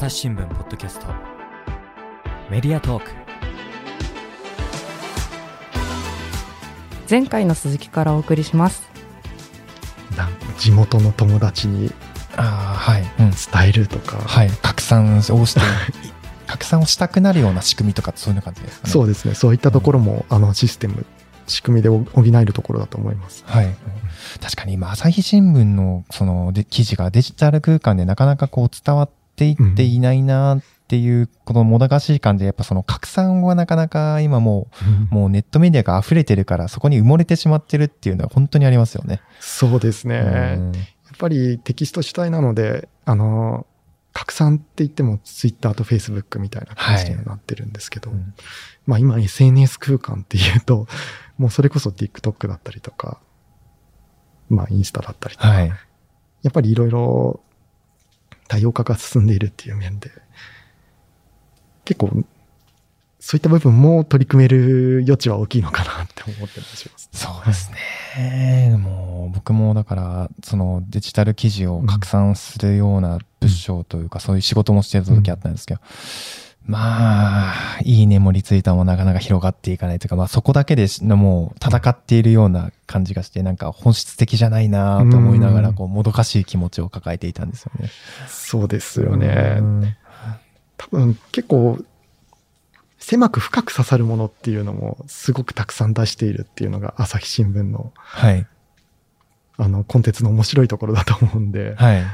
朝日新聞ポッドキャストメディアトーク前回の続きからお送りします地元の友達にああ、はい。うん。伝えるとか、はい。拡散をして、拡散をしたくなるような仕組みとかそういう感じですかね。そうですねそういったところも、あのシステム仕組みで補えるところだと思いますはい。確かに今、朝日新聞のそので記事がデジタル空間でなかなかこう伝わっていっていないなっていう、このもどかしい感じで、やっぱその拡散はなかなか今もう、もうネットメディアが溢れてるから、そこに埋もれてしまってるっていうのは本当にありますよね。そうですね、うんやっぱりテキスト主体なのであの拡散って言ってもツイッターとフェイスブックみたいな感じにはなってるんですけど、うんまあ今 SNS 空間っていうともうそれこそ TikTok だったりとかまあインスタだったりとか、はい。やっぱりいろいろ多様化が進んでいるっていう面で、結構、そういった部分も取り組める余地は大きいのかなって思ってます。そうですね。もう僕もだから、そのデジタル記事を拡散するような部署というか、そういう仕事もしてた時あったんですけど、まあ、いいねもリツイートもなかなか広がっていかないというか、まあそこだけでしもう戦っているような感じがして、なんか本質的じゃないなと思いながら、うんこう、もどかしい気持ちを抱えていたんですよね。そうですよねう。ん多分結構、狭く深く刺さるものっていうのもすごくたくさん出しているっていうのが朝日新聞のはい。あのコンテンツの面白いところだと思うんで、はい。はい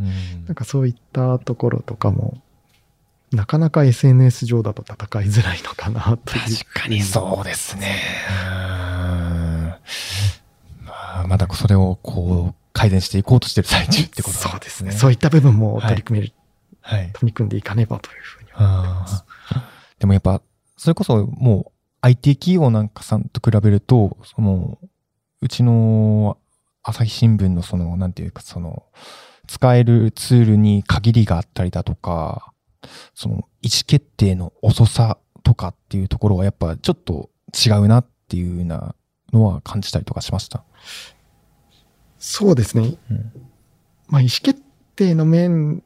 うんなんかそういったところとかも、なかなか SNS 上だと戦いづらいのかなという。確かにそうですね。まあ、まだそれをこう改善していこうとしてる最中ってことそうですね。そういった部分も取り組める、はい。取り組んでいかねばというふうに思います。でもやっぱ、それこそもう IT 企業なんかさんと比べると、その、うちの朝日新聞のその、なんていうか、その、使えるツールに限りがあったりだとか、その、意思決定の遅さとかっていうところはやっぱちょっと違うなっていうようなのは感じたりとかしました？そうですね。うんまあ、意思決定の面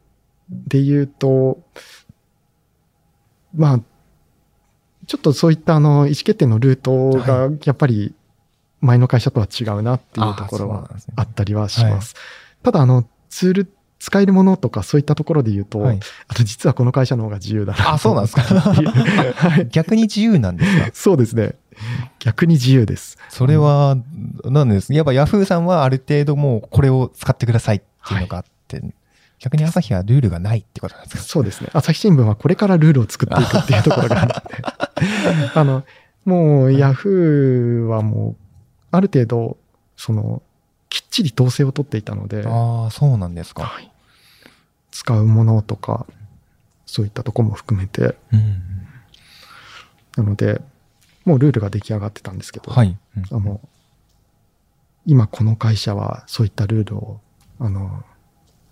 で言うと、まあ、ちょっとそういったあの、意思決定のルートが、やっぱり前の会社とは違うなっていうところはあったりはします。ただ、あの、ツール、使えるものとかそういったところで言うと、はいあと実はこの会社の方が自由だな。あそうなんですか？はい。逆に自由なんですか？そうですね。逆に自由です。それは、なんですやっぱヤフーさんはある程度もうこれを使ってくださいっていうのがあって、逆に朝日はルールがないってことなんですか？そうですね。朝日新聞はこれからルールを作っていくっていうところがあるので。あの、もう、ヤフーはもう、ある程度、その、きっちり統制を取っていたので、ああ、そうなんですか。はい使うものとか、そういったところも含めて、うん。なので、もうルールが出来上がってたんですけど、はい。うんあの、今この会社はそういったルールを、あの、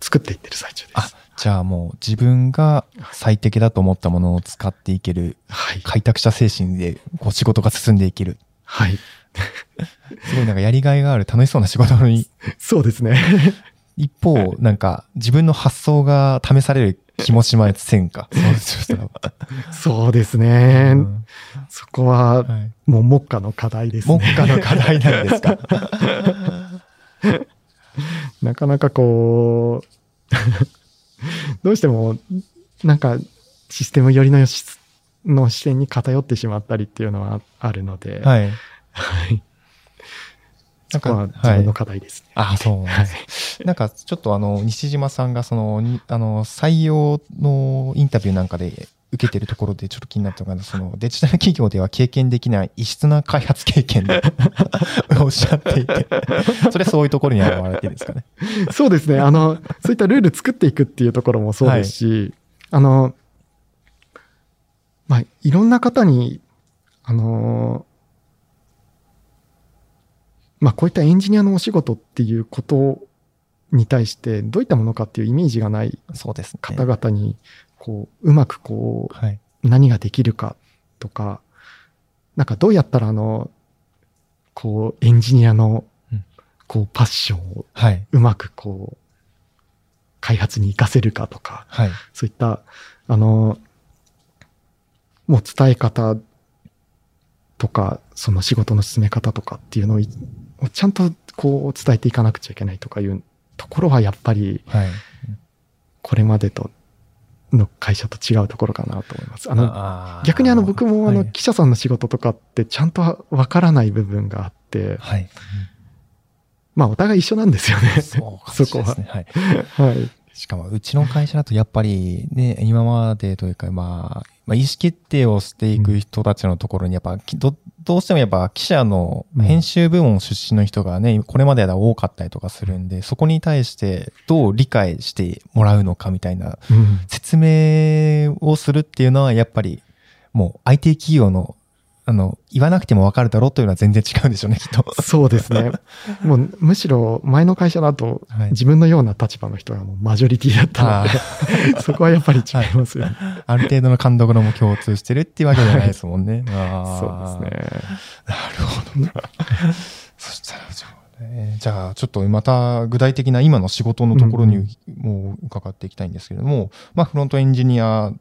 作っていってる最中であす。、じゃあもう自分が最適だと思ったものを使っていける、はい。開拓者精神でこう仕事が進んでいける。はい。すごいなんかやりがいがある楽しそうな仕事に、そうですね。一方、なんか自分の発想が試される気もしませんか？そうですね。うんそこは、はいもう目下の課題です目ね。下の課題なんですか？なかなかこう、どうしても、なんか、システム寄りのしの視点に偏ってしまったりっていうのはあるので、はい。はい。なんか自分の課題ですね。あ、そうなんです。なんかちょっとあの、西島さんがその、にあの、採用のインタビューなんかで受けてるところでちょっと気になったのが、そのデジタル企業では経験できない異質な開発経験で おっしゃっていて、それそういうところに現れてるんですかね。そうですね。あの、そういったルール作っていくっていうところもそうですし、あの、まあ、いろんな方に、あの、まあ、こういったエンジニアのお仕事っていうことに対して、どういったものかっていうイメージがないそうですね。方々に、こう、うまくこう、はい。何ができるかとか、なんかどうやったらあの、こう、エンジニアのうん、こう、パッションをはい。うまくこう、開発に活かせるかとか、はい。そういった、あの、もう伝え方とか、その仕事の進め方とかっていうのをいをちゃんとこう伝えていかなくちゃいけないとかいうところはやっぱりはい。これまでとの会社と違うところかなと思います。あの、あー逆にあの僕もあのはい記者さんの仕事とかってちゃんとわからない部分があって、はい。まあお互い一緒なんですよね。そうかもそこは。はい。はい。しかも、うちの会社だとやっぱりね、今までというか、まあ、まあ、意思決定をしていく人たちのところに、やっぱ、きど、どうしてもやっぱ記者のうん編集部門出身の人がね、これまでは多かったりとかするんで、そこに対してどう理解してもらうのかみたいなうん説明をするっていうのは、やっぱり、もう IT 企業の、あの、言わなくてもわかるだろうというのは全然違うんでしょうね、きっと。そうですね。もうむしろ前の会社だとはい自分のような立場の人がもうマジョリティだったので、そこはやっぱり違いますよね。ある程度の勘どころも共通してるっていうわけじゃないですもんね。そうですね。なるほど。そしたら、じゃあ、ね、じゃあ、ちょっとまた具体的な今の仕事のところにうん。もう伺っていきたいんですけれども、まあ、フロントエンジニア、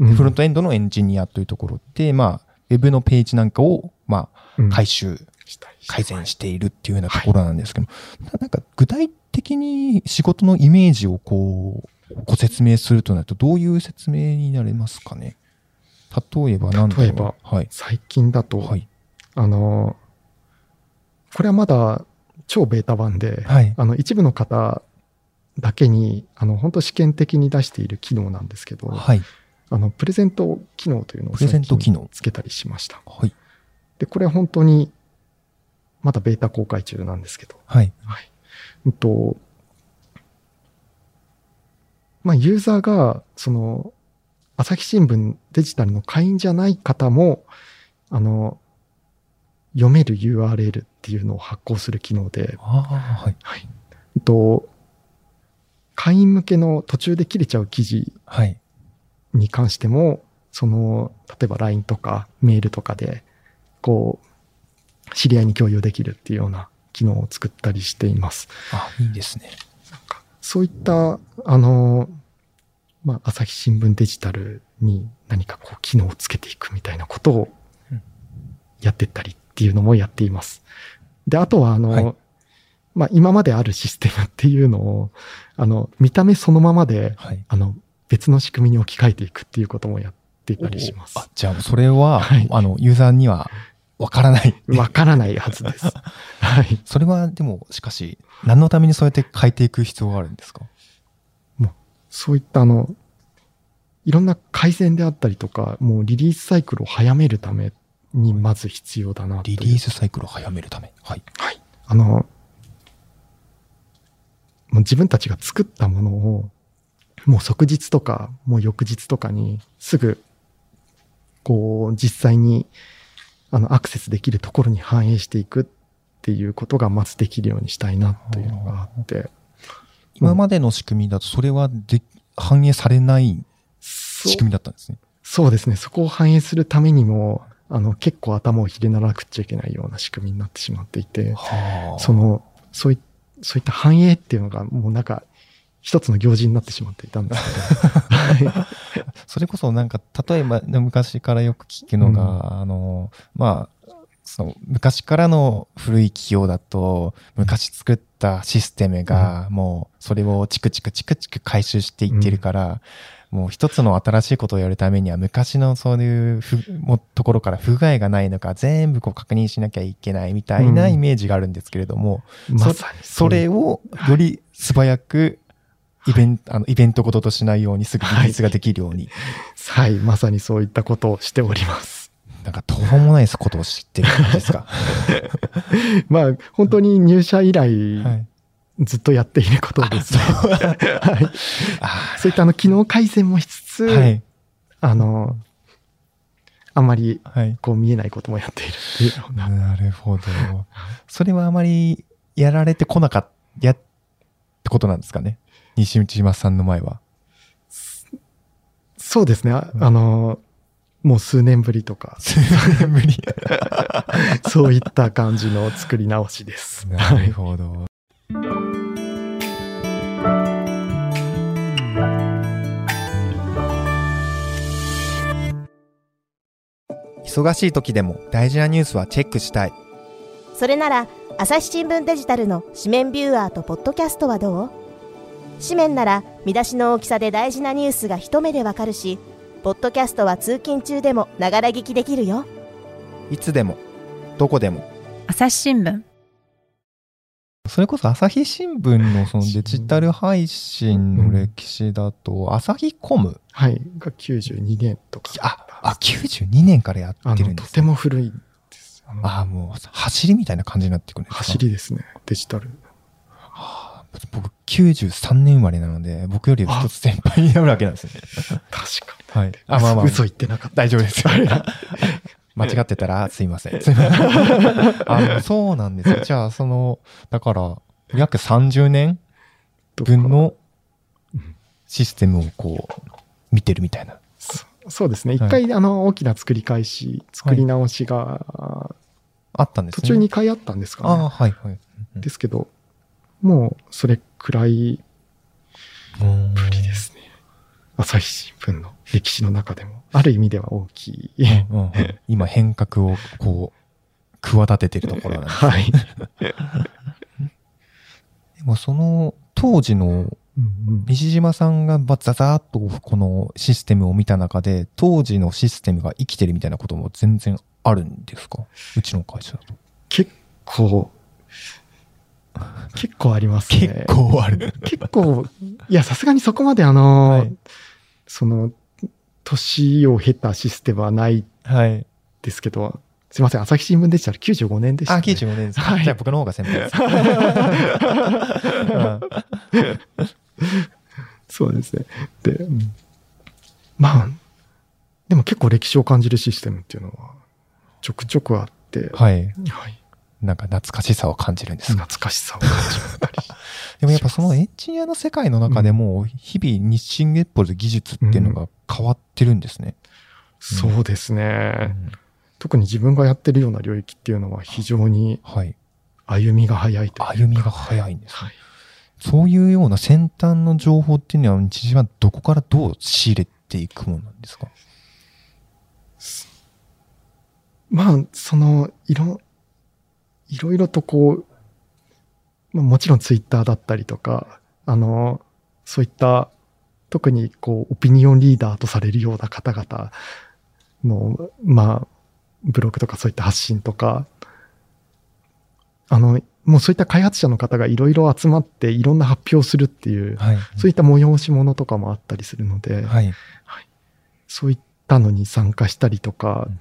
うん。フロントエンドのエンジニアというところで、まあ、ウェブのページなんかを、まあ、うん。回収、改善しているっていうようなところなんですけど、ななんか具体的に仕事のイメージをこう、ご説明するとなると、どういう説明になりますかね？例えば何だろう？例えばはい。最近だと、はい。あの、これはまだ超ベータ版で、はい。あの一部の方だけに、あの本当試験的に出している機能なんですけど、はい。あのプレゼント機能というのをプレゼント機能つけたりしました。はい。で、これは本当にまだベータ公開中なんですけど、はい。はい。うんと、まあ、ユーザーが、その、朝日新聞デジタルの会員じゃない方も、あの、読める URL っていうのを発行する機能で、はい。うんと、会員向けの途中で切れちゃう記事はい。に関しても、その、例えば LINE とかメールとかで、こう、知り合いに共有できるっていうような機能を作ったりしています。あ、いいですね。そういった、あの、まあ、朝日新聞デジタルに何かこう、機能をつけていくみたいなことをうんやってったりっていうのもやっています。で、あとは、あの、はいまあ、今まであるシステムっていうのを、あの、見た目そのままで、はい。あの、別の仕組みに置き換えていくっていうこともやっていたりします。あ、じゃあ、それは、はいあの、ユーザーにはわからない。わからないはずです。はい。それは、でも、しかし、何のためにそうやって変えていく必要があるんですか？そういったあの、いろんな改善であったりとか、もうリリースサイクルを早めるためにまず必要だなリリースサイクルを早めるため？はい。はい。あの、もう自分たちが作ったものを、もう即日とか、もう翌日とかにすぐ、こう、実際に、あの、アクセスできるところに反映していくっていうことがまずできるようにしたいなというのがあって、今までの仕組みだと、それはで、反映されないそ仕組みだったんですね。そうですね。そこを反映するためにも、あの、結構頭をひれならなくっちゃいけないような仕組みになってしまっていて、はあ。その、そういそういった反映っていうのがもうなんか一つの行事になってしまっていたんですけど。はい。それこそなんか、例えば、ね昔からよく聞くのが、あの、まあ、その昔からの古い企業だと、昔作ったシステムが、もう、それをチクチクチクチク回収していってるから、もう一つの新しいことをやるためには、昔のそういうところから不具合がないのか、全部こう確認しなきゃいけないみたいなうん。イメージがあるんですけれども、まさにそれをより素早く、イベント、あの、イベントごととしないようにすぐリリースができるように、はい、まさにそういったことをしております。なんか途方もないことを知ってる感じですか？まあ、本当に入社以来、はい。ずっとやっていることですね。はい。あそういったあの、機能改善もしつつ、あ、はい。あの、あんまりはい。こう見えないこともやっているっていうような。なるほど。それはあまりやられてこなかった、やってことなんですかね？西島さんの前は。そうですね。あ,うん、あのもう数年ぶりとか。数年ぶり。そういった感じの作り直しです。なるほど、忙しい時でも大事なニュースはチェックしたい。それなら朝日新聞デジタルの紙面ビューアーとポッドキャストはどう？紙面なら見出しの大きさで大事なニュースが一目でわかるしポッドキャストは通勤中でもながら聞きできるよいつでも、どこでも。朝日新聞それこそ朝日新聞のそのデジタル配信の歴史だと、朝日コム？はい。が92年とか。あ、あ、92年からやってるんです、とても古いんです。あのあ、もう、走りみたいな感じになってくるんですか？走りですね。デジタル。はあ僕、93年生まれなので、僕より一つ先輩になるわけなんですね。確かはい。あ、まあまあ。嘘言ってなかった。大丈夫です。間違ってたらすいません。すいませんあのそうなんですよ。じゃあ、その、だから、約30年分のうんシステムをこう、見てるみたいな。そそうですね。一回、あの、大きな作り返し、作り直しが、あったんですね。途中2回あったんですかね。ああ、はいはい。うんですけど、もう、それくらいうんぶりですね。朝日新聞の歴史の中でも、ある意味では大きい。うんうんうん 今変革をこう、企ててるところなんですね。はい。でもその当時の西島さんがばザザーっとこのシステムを見た中で、当時のシステムが生きてるみたいなことも全然あるんですか？うちの会社だと。結構、結構ありますね。結構ある。結構、いや、さすがにそこまであの、はいその、年を経たシステムはないはい。ですけど、すいません、朝日新聞デジタル95年でした、あ、ね。95年ですか。はいじゃあ僕の方が先輩です。うんそうですね。で、うんまあ、でも結構歴史を感じるシステムっていうのは、ちょくちょくあって、はい。はい。なんか懐かしさを感じるんです懐かしさを感じたり。でもやっぱそのエンジニアの世界の中でも、日々日進月歩で技術っていうのが変わってるんですね。そうですね、うん特に自分がやってるような領域っていうのは非常にはい。歩みが早いというか。歩みが早いんですね。はい。そういうような先端の情報っていうのは、日時はどこからどう仕入れていくものなんですか？まあ、その、いろ、いろいろとこう、まあ、もちろんツイッターだったりとか、あの、そういった、特にこう、オピニオンリーダーとされるような方々の、まあ、ブログとかそういった発信とか、あの、もうそういった開発者の方がいろいろ集まっていろんな発表をするっていう、はい。そういった催し物とかもあったりするので、はい。そういったのに参加したりとか、うん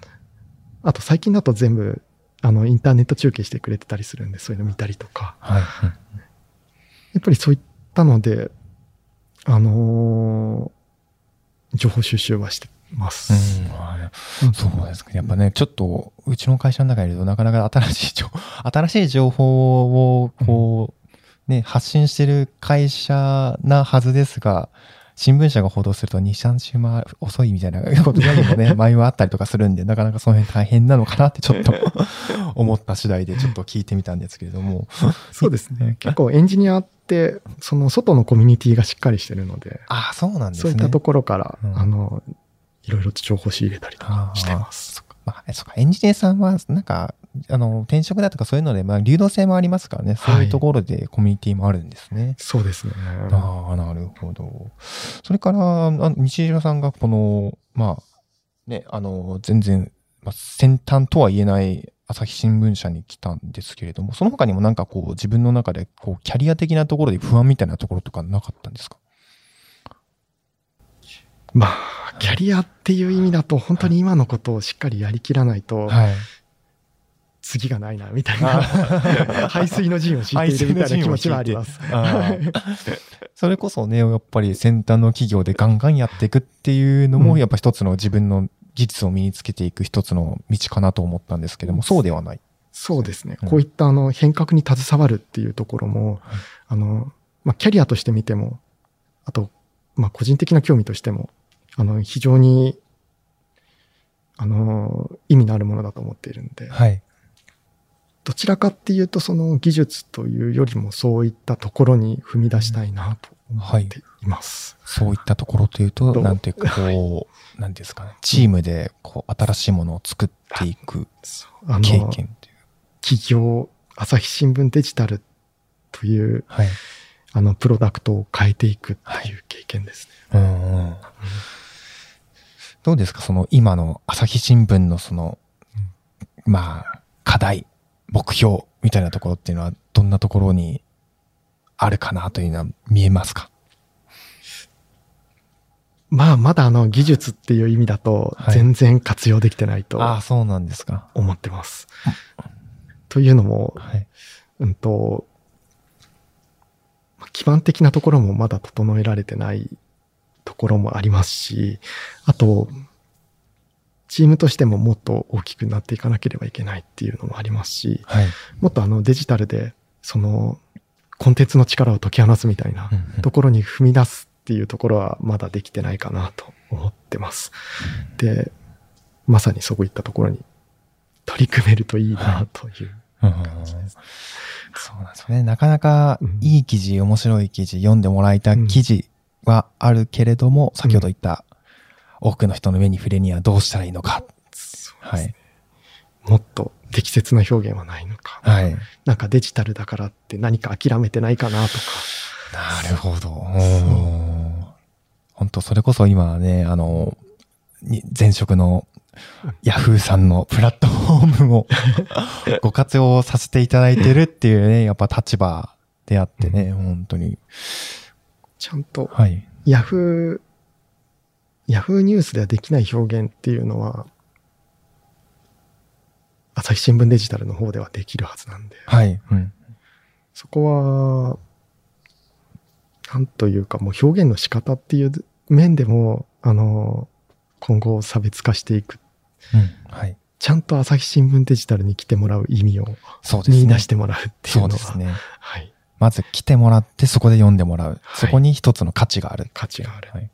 あと最近だと全部、あの、インターネット中継してくれてたりするんで、そういうの見たりとか、はい。やっぱりそういったので、あのー情報収集はしてます。うんはいそうですか。やっぱね、ちょっと、うちの会社の中にいると、なかなか新しい情報、新しい情報を、こう、ね、発信してる会社なはずですが、新聞社が報道すると2、3週間遅いみたいなことにもね、前はあったりとかするんで、なかなかその辺大変なのかなってちょっと 思った次第でちょっと聞いてみたんですけれども。そうですね。結構エンジニアって、その外のコミュニティがしっかりしてるので、ああ、そうなんですね。そういったところから、うんあの、いろいろと情報仕入れたりとかしてます。そっか。まあ、えそっか。エンジニアさんは、なんか、あの、転職だとかそういうので、まあ、流動性もありますからね。そういうところでコミュニティもあるんですね。そうですね。ああ、なるほど。それから、あの西島さんがこの、まあ、ね、あの、全然、まあ、先端とは言えない朝日新聞社に来たんですけれども、その他にもなんかこう、自分の中で、こう、キャリア的なところで不安みたいなところとかなかったんですか？まあ、キャリアっていう意味だと、本当に今のことをしっかりやりきらないと、はい。次がないな、みたいな、排水の陣を敷いているみたいな気持ちはあります。それこそね、やっぱり先端の企業でガンガンやっていくっていうのも、うんやっぱ一つの自分の技術を身につけていく一つの道かなと思ったんですけども、そうではない。そうですねうん。こういったあの変革に携わるっていうところも、はいあの、まあ、キャリアとして見ても、あと、まあ、個人的な興味としても、あの、非常に、あの、意味のあるものだと思っているんで、はい。どちらかっていうと、その技術というよりもそういったところに踏み出したいなと思っています。そういったところというと、なんていうか、こう、なんていうんですかね、チームで、こう、新しいものを作っていく経験っていう。企業、朝日新聞デジタルという、はい。あの、プロダクトを変えていくっていう経験ですね。うんうん。どうですか？その、今の朝日新聞のその、まあ、課題、目標みたいなところっていうのは、どんなところにあるかなというのは見えますか？まあ、まだあの、技術っていう意味だとは、い全然活用できてないとああ、そうなんですか。思ってます。というのも、はい。うんと、まあ基盤的なところもまだ整えられてないところもありますし、あと、チームとしてももっと大きくなっていかなければいけないっていうのもありますし、はい。もっとあのデジタルで、その、コンテンツの力を解き放つみたいなところに踏み出すっていうところはまだできてないかなと思ってます。で、まさにそういったところに取り組めるといいなといううん感じです。そうなんですよね。なかなかうんいい記事、面白い記事、読んでもらいたうん記事はあるけれども、先ほど言った多くの人の目に触れにはどうしたらいいのか。はい。もっと適切な表現はないのか。はい。なんかデジタルだからって何か諦めてないかなとか。なるほど。本当それこそ今ね、あの、に前職のヤフーさんのプラットフォームを ご活用させていただいてるっていうね、やっぱ立場であってね、本当に。ちゃんとはい。ヤフー、ヤフーニュースではできない表現っていうのは、朝日新聞デジタルの方ではできるはずなんで、はい。うん。そこは、なんというかもう表現の仕方っていう面でも、あの、今後差別化していく。うん。はい。ちゃんと朝日新聞デジタルに来てもらう意味を。見出してもらうっていうのは、そうですね。はい、まず来てもらってそこで読んでもらう。はいそこに一つの価値がある。価値がある。はい。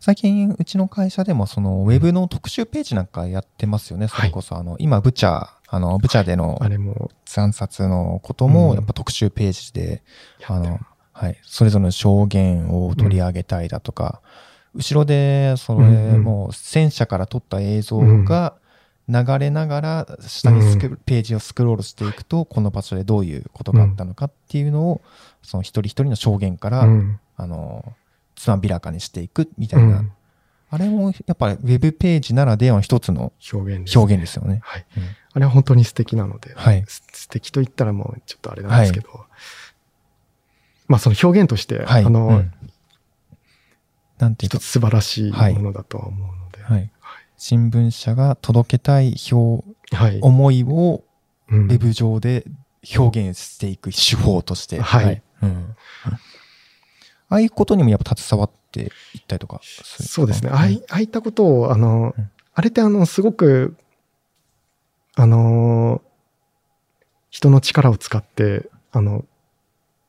最近、うちの会社でも、その、ウェブの特集ページなんかやってますよね。それこそ、あの、今、ブチャ、あの、ブチャでのあれも。惨殺のことうん。も、やっぱ特集ページで、あの、はい、それぞれの証言を取り上げたいだとか、後ろで、それ、うんうんもう、戦車から撮った映像が流れながら、下にスク、ページをスクロールしていくと、この場所でどういうことがあったのかっていうのを、その一人一人の証言から、うん。あの、つまびらかにしていくみたいな、うんあれもやっぱりウェブページならではの一つの表現です、ね。表現ですよね。はい。うんあれは本当に素敵なので、はい。す素敵と言ったらもうちょっとあれなんですけど、まあその表現として、はい。あの、うんなんていうか一つ、素晴らしいはいものだとは思うので、はい。新聞社が届けたい表、はい。思いをうんウェブ上で表現していく手法として。はいうんああいうことにもやっぱ携わっていったりとかそうですね。ああはいいああいったことを、あの、うんあれってあの、すごく、あの、人の力を使って、あの、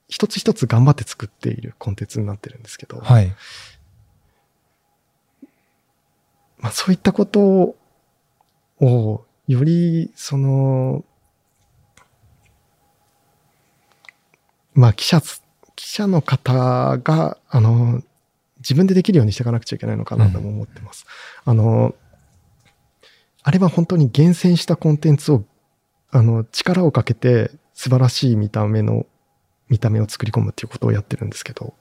一つ一つ頑張って作っているコンテンツになってるんですけど、はい。まあそういったことを、より、その、まあ記者つ、記者の方が、あの、自分でできるようにしていかなくちゃいけないのかなとも思ってます。あの、あれは本当に厳選したコンテンツを、あの、力をかけて素晴らしい見た目の、見た目を作り込むっていうことをやってるんですけど、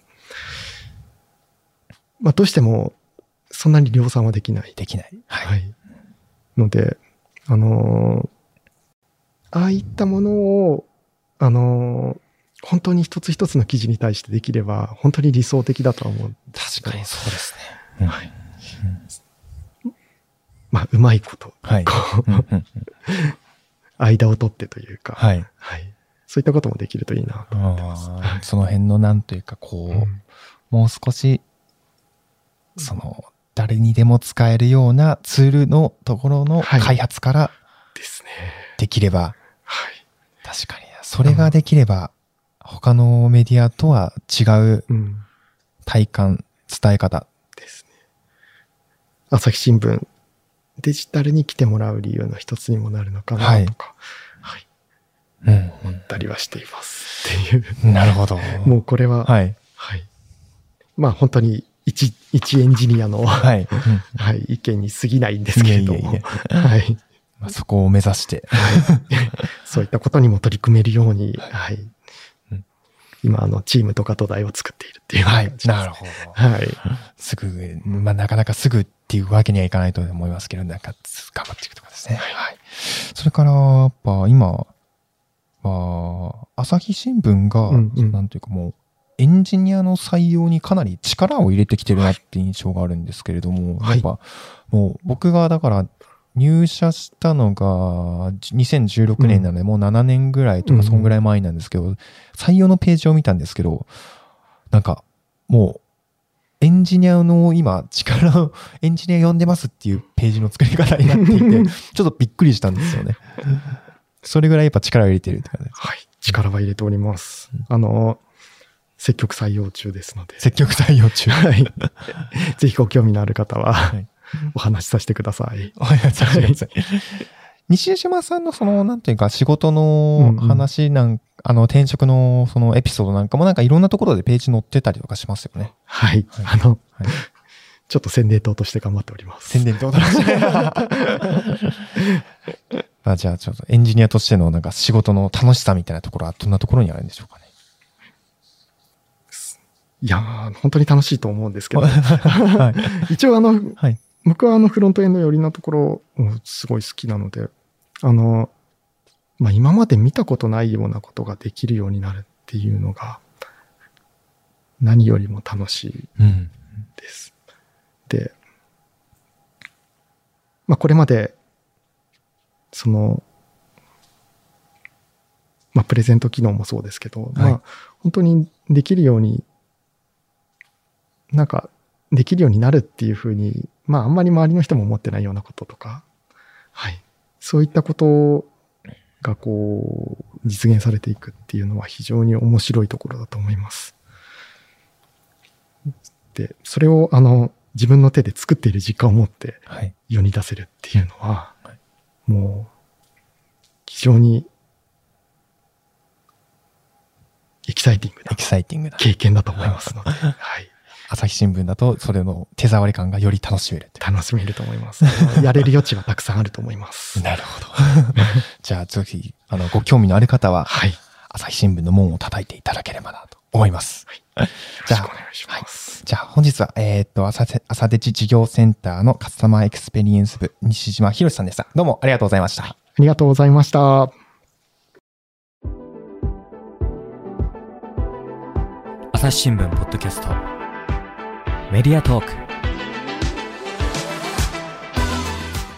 まあどうしても、そんなに量産はできない。できない。はい。はい。ので、あのーああいったものを、あのー本当に一つ一つの記事に対してできれば、本当に理想的だとは思うんです確かにそうですね。うんはいまあ、うまいこと、はい。こう 間を取ってというか、はい。はい。そういったこともできるといいなと思ってます。その辺のなんというかこう、うんもう少し、その、誰にでも使えるようなツールのところのはい開発からですね。できれば、はい。確かに、それができれば、他のメディアとは違ううん。体感、伝え方。ですね。朝日新聞、デジタルに来てもらう理由の一つにもなるのかなとか、はい。うん思ったりはしています。っていう。なるほど。もうこれは、はい。はい。まあ本当に一、一エンジニアの、ははい。い、意見に過ぎないんですけれども、いえいえいはい。まあ、そこを目指して。そういったことにも取り組めるように、はいうん。今、あの、チームとか土台を作っているっていうはい感。じです。なるほど。はい。すぐ、まあ、なかなかすぐっていうわけにはいかないと思いますけど、なんか、頑張っていくとかですね。はい。それから、やっぱ今、まあ、朝日新聞が、うんうんなんていうかもう、エンジニアの採用にかなり力を入れてきてるなって印象があるんですけれども、はいやっぱ、もう僕がだから入社したのが2016年なので、もう7年ぐらいとか、そんぐらい前なんですけど、採用のページを見たんですけど、なんか、もう、エンジニアの今、力を、エンジニア呼んでますっていうページの作り方になっていて、ちょっとびっくりしたんですよね。それぐらいやっぱ力を入れてるって感じです。はい。力は入れております。あの、積極採用中ですので。積極採用中。はい。ぜひご興味のある方は、はい お話しさせてください。西島さんのその、なんていうか、仕事の話なん、あの、転職のそのエピソードなんかもなんかいろんなところでページ載ってたりとかしますよね。はい。はいあの、はいちょっと宣伝等として頑張っております。宣伝ってことなんですね。ま あじゃあちょっとエンジニアとしてのなんか仕事の楽しさみたいなところはどんなところにあるんでしょうかね？いやー、本当に楽しいと思うんですけど、はい。一応あの、はい。僕はあのフロントエンド寄りのところ、うんすごい好きなので、あの、まあ、今まで見たことないようなことができるようになるっていうのが、何よりも楽しいうん。です。で、まあ、これまで、その、まあ、プレゼント機能もそうですけど、まあ、本当にできるように、なんか、できるようになるっていうふうに、まあ、あんまり周りの人も思ってないようなこととか、はい。そういったことが、こう、実現されていくっていうのは非常に面白いところだと思います。で、それを、あの、自分の手で作っている実感を持ってはい。世に出せるっていうのははい、もう、非常に、エキサイティングなエキサイティングな。経験だと思いますので、はい。朝日新聞だとそれの手触り感がより楽しめるって。楽しめると思います。やれる余地はたくさんあると思います。なるほど。じゃあぜひ、あの、ご興味のある方は、はい。よ朝日新聞の門を叩いていただければなと思います。ろじゃあしくお願いします。じゃあ本日は、えーっと、朝て、朝デジ事業センターのカスタマーエクスペリエンス部、西島博さんでした。どうもありがとうございました。ありがとうございました。朝日新聞ポッドキャストメディアトーク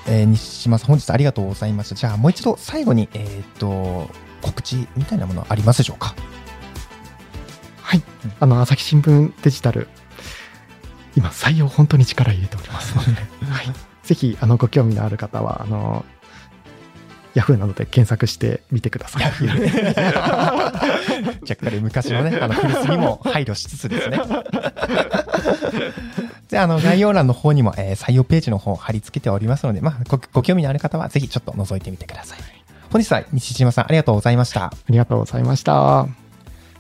えー西島さん、本日ありがとうございました。じゃあもう一度最後に、えーっと、告知みたいなものありますでしょうか？はい。あの、朝日新聞デジタル、今、採用本当に力入れておりますので、はい。ぜひ、あの、ご興味のある方は、あの、ヤフーなどで検索してみてください。じゃあ、これ昔のね、あの、古巣にも配慮しつつですね。で、あの、概要欄の方にも、えー採用ページの方を貼り付けておりますので、まあ、ごご興味のある方は、ぜひちょっと覗いてみてください。本日は西島さん、ありがとうございました。ありがとうございました。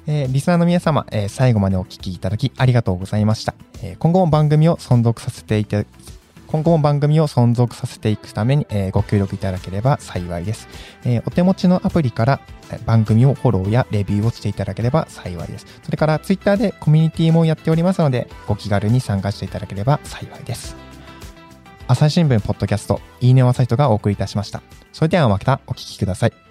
えーリスナーの皆様、えー最後までお聞きいただきありがとうございました。えー今後も番組を存続させていた今後も番組を存続させていくために、えーご協力いただければ幸いです。えーお手持ちのアプリから番組をフォローやレビューをしていただければ幸いです。それからツイッターでコミュニティもやっておりますので、ご気軽に参加していただければ幸いです。朝日新聞ポッドキャスト、いいねを朝日とがお送りいたしました。それではまたお聞きください。